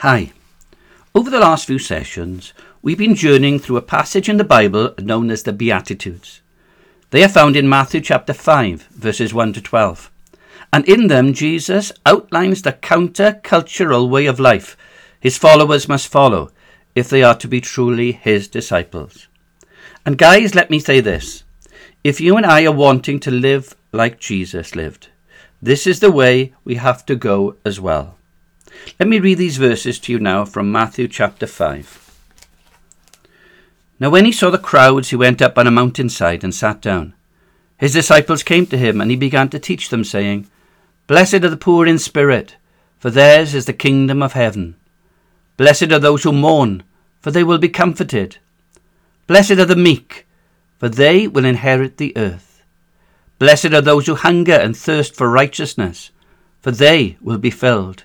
Hi. Over the last few sessions, we've been journeying through a passage in the Bible known as the Beatitudes. They are found in Matthew chapter 5, verses 1 to 12. And in them, Jesus outlines the counter cultural way of life his followers must follow if they are to be truly his disciples. And guys, let me say this. If you and I are wanting to live like Jesus lived, this is the way we have to go as well. Let me read these verses to you now from Matthew chapter 5. Now, when he saw the crowds, he went up on a mountainside and sat down. His disciples came to him, and he began to teach them, saying, Blessed are the poor in spirit, for theirs is the kingdom of heaven. Blessed are those who mourn, for they will be comforted. Blessed are the meek, for they will inherit the earth. Blessed are those who hunger and thirst for righteousness, for they will be filled.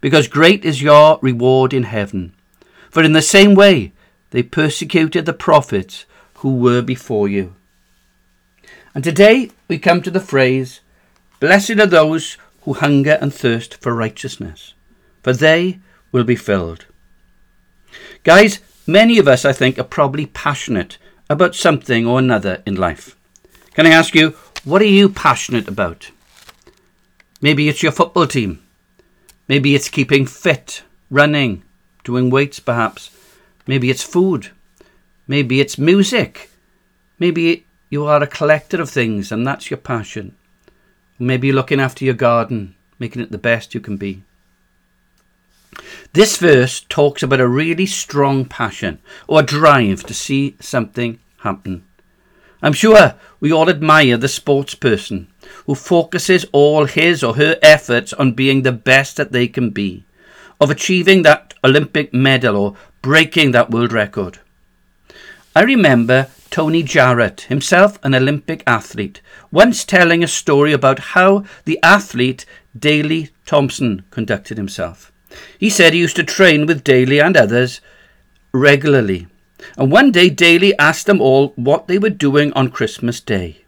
because great is your reward in heaven. For in the same way they persecuted the prophets who were before you. And today we come to the phrase, Blessed are those who hunger and thirst for righteousness, for they will be filled. Guys, many of us, I think, are probably passionate about something or another in life. Can I ask you, what are you passionate about? Maybe it's your football team. Maybe it's keeping fit, running, doing weights perhaps. Maybe it's food. Maybe it's music. Maybe you are a collector of things and that's your passion. Maybe you're looking after your garden, making it the best you can be. This verse talks about a really strong passion or drive to see something happen. I'm sure we all admire the sports person who focuses all his or her efforts on being the best that they can be, of achieving that Olympic medal or breaking that world record. I remember Tony Jarrett, himself an Olympic athlete, once telling a story about how the athlete Daley Thompson conducted himself. He said he used to train with Daley and others regularly, and one day Daley asked them all what they were doing on Christmas Day.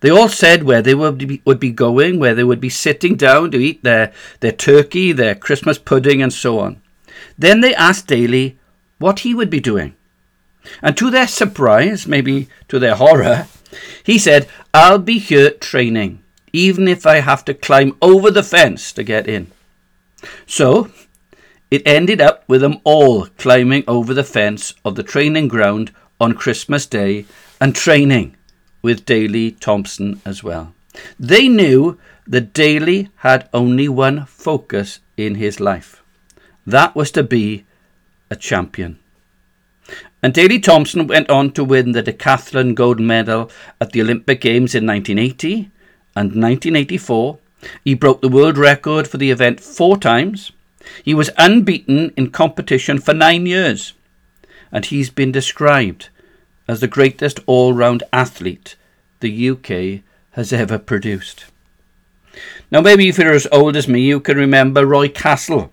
They all said where they would be, going, where they would be sitting down to eat their, their turkey, their Christmas pudding, and so on. Then they asked Daley what he would be doing. And to their surprise, maybe to their horror, he said, I'll be here training, even if I have to climb over the fence to get in. So, it ended up with them all climbing over the fence of the training ground on Christmas Day and training with Daley Thompson as well. They knew that Daley had only one focus in his life. That was to be a champion. And Daley Thompson went on to win the decathlon gold medal at the Olympic Games in 1980 and 1984. He broke the world record for the event four times. He was unbeaten in competition for nine years. And he's been described as the greatest all round athlete the UK has ever produced. Now, maybe if you're as old as me, you can remember Roy Castle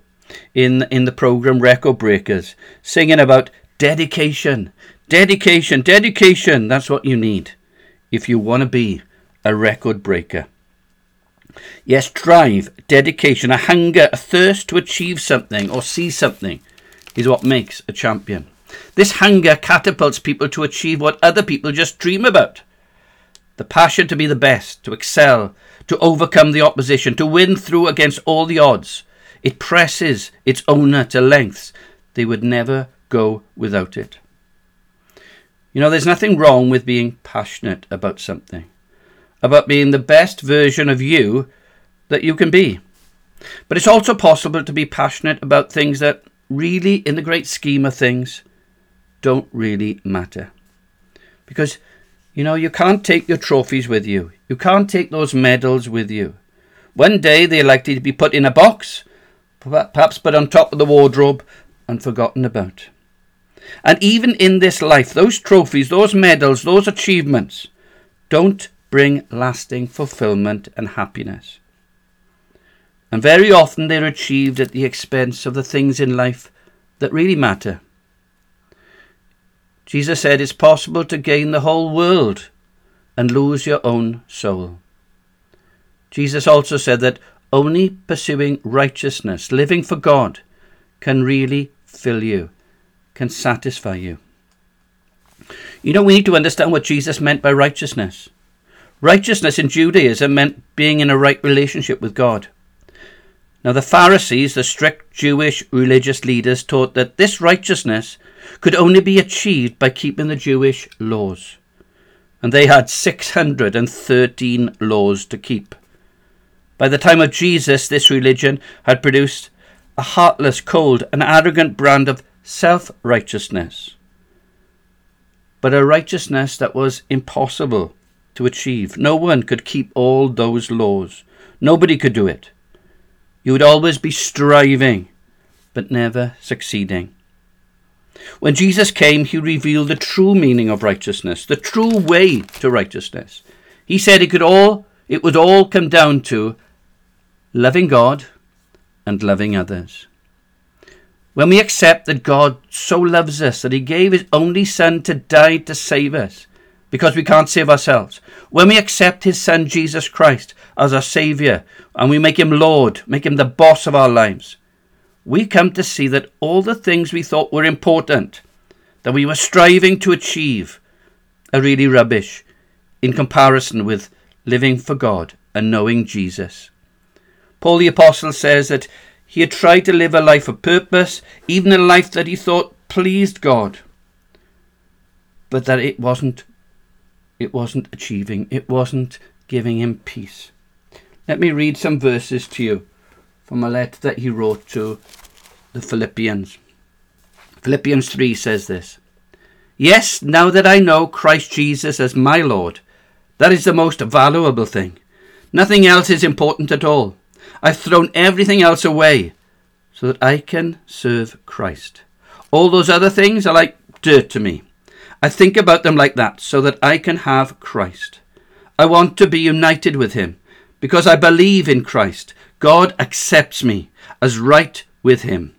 in, in the programme Record Breakers singing about dedication, dedication, dedication. That's what you need if you want to be a record breaker. Yes, drive, dedication, a hunger, a thirst to achieve something or see something is what makes a champion. This hunger catapults people to achieve what other people just dream about. The passion to be the best, to excel, to overcome the opposition, to win through against all the odds. It presses its owner to lengths they would never go without it. You know, there's nothing wrong with being passionate about something, about being the best version of you that you can be. But it's also possible to be passionate about things that really, in the great scheme of things, don't really matter. Because, you know, you can't take your trophies with you. You can't take those medals with you. One day they're likely to be put in a box, perhaps put on top of the wardrobe and forgotten about. And even in this life, those trophies, those medals, those achievements don't bring lasting fulfillment and happiness. And very often they're achieved at the expense of the things in life that really matter. Jesus said it's possible to gain the whole world and lose your own soul. Jesus also said that only pursuing righteousness, living for God, can really fill you, can satisfy you. You know, we need to understand what Jesus meant by righteousness. Righteousness in Judaism meant being in a right relationship with God. Now, the Pharisees, the strict Jewish religious leaders, taught that this righteousness could only be achieved by keeping the Jewish laws. And they had 613 laws to keep. By the time of Jesus, this religion had produced a heartless, cold, and arrogant brand of self righteousness, but a righteousness that was impossible to achieve. No one could keep all those laws, nobody could do it. You would always be striving, but never succeeding. When Jesus came, he revealed the true meaning of righteousness, the true way to righteousness. He said it could all it would all come down to loving God and loving others. When we accept that God so loves us that he gave his only Son to die to save us because we can't save ourselves, when we accept his Son Jesus Christ as our Saviour and we make him Lord, make him the boss of our lives, we come to see that all the things we thought were important, that we were striving to achieve, are really rubbish in comparison with living for God and knowing Jesus. Paul the Apostle says that he had tried to live a life of purpose, even a life that he thought pleased God, but that it wasn't it wasn't achieving, it wasn't giving him peace. Let me read some verses to you from a letter that he wrote to the Philippians. Philippians 3 says this Yes, now that I know Christ Jesus as my Lord, that is the most valuable thing. Nothing else is important at all. I've thrown everything else away so that I can serve Christ. All those other things are like dirt to me. I think about them like that so that I can have Christ. I want to be united with Him because I believe in Christ. God accepts me as right with Him.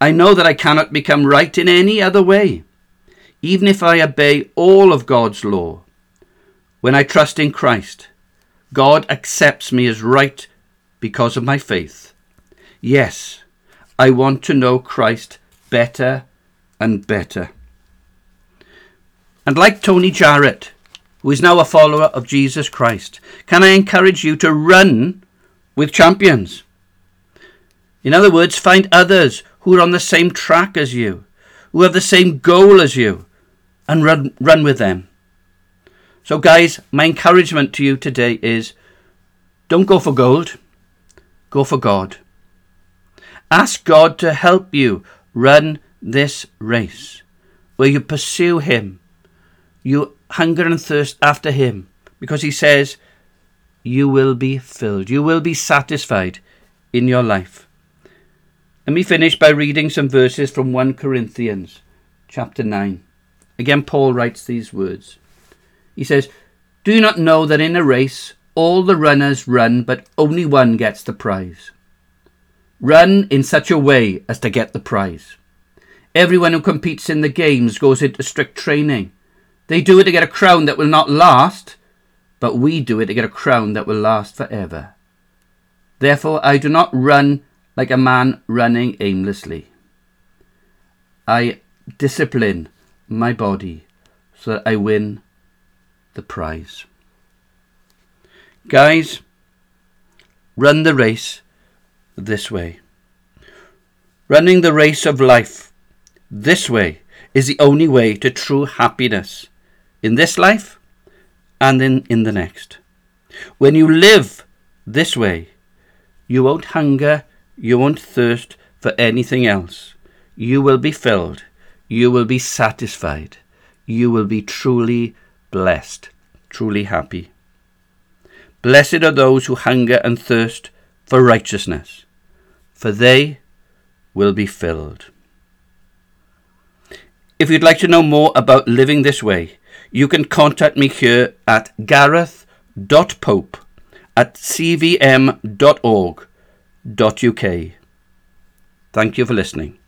I know that I cannot become right in any other way, even if I obey all of God's law. When I trust in Christ, God accepts me as right because of my faith. Yes, I want to know Christ better and better. And like Tony Jarrett, who is now a follower of Jesus Christ, can I encourage you to run with champions? In other words, find others who are on the same track as you, who have the same goal as you, and run, run with them. So, guys, my encouragement to you today is don't go for gold. Go for God. Ask God to help you run this race where you pursue Him. You hunger and thirst after Him because He says you will be filled. You will be satisfied in your life. Let me finish by reading some verses from 1 Corinthians chapter 9. Again, Paul writes these words. He says, Do you not know that in a race all the runners run, but only one gets the prize. Run in such a way as to get the prize. Everyone who competes in the games goes into strict training. They do it to get a crown that will not last, but we do it to get a crown that will last forever. Therefore, I do not run like a man running aimlessly. I discipline my body so that I win the prize. Guys, run the race this way. Running the race of life this way is the only way to true happiness in this life and in, in the next. When you live this way, you won't hunger, you won't thirst for anything else. You will be filled, you will be satisfied, you will be truly blessed, truly happy. Blessed are those who hunger and thirst for righteousness, for they will be filled. If you'd like to know more about living this way, you can contact me here at gareth.pope at cvm.org.uk. Thank you for listening.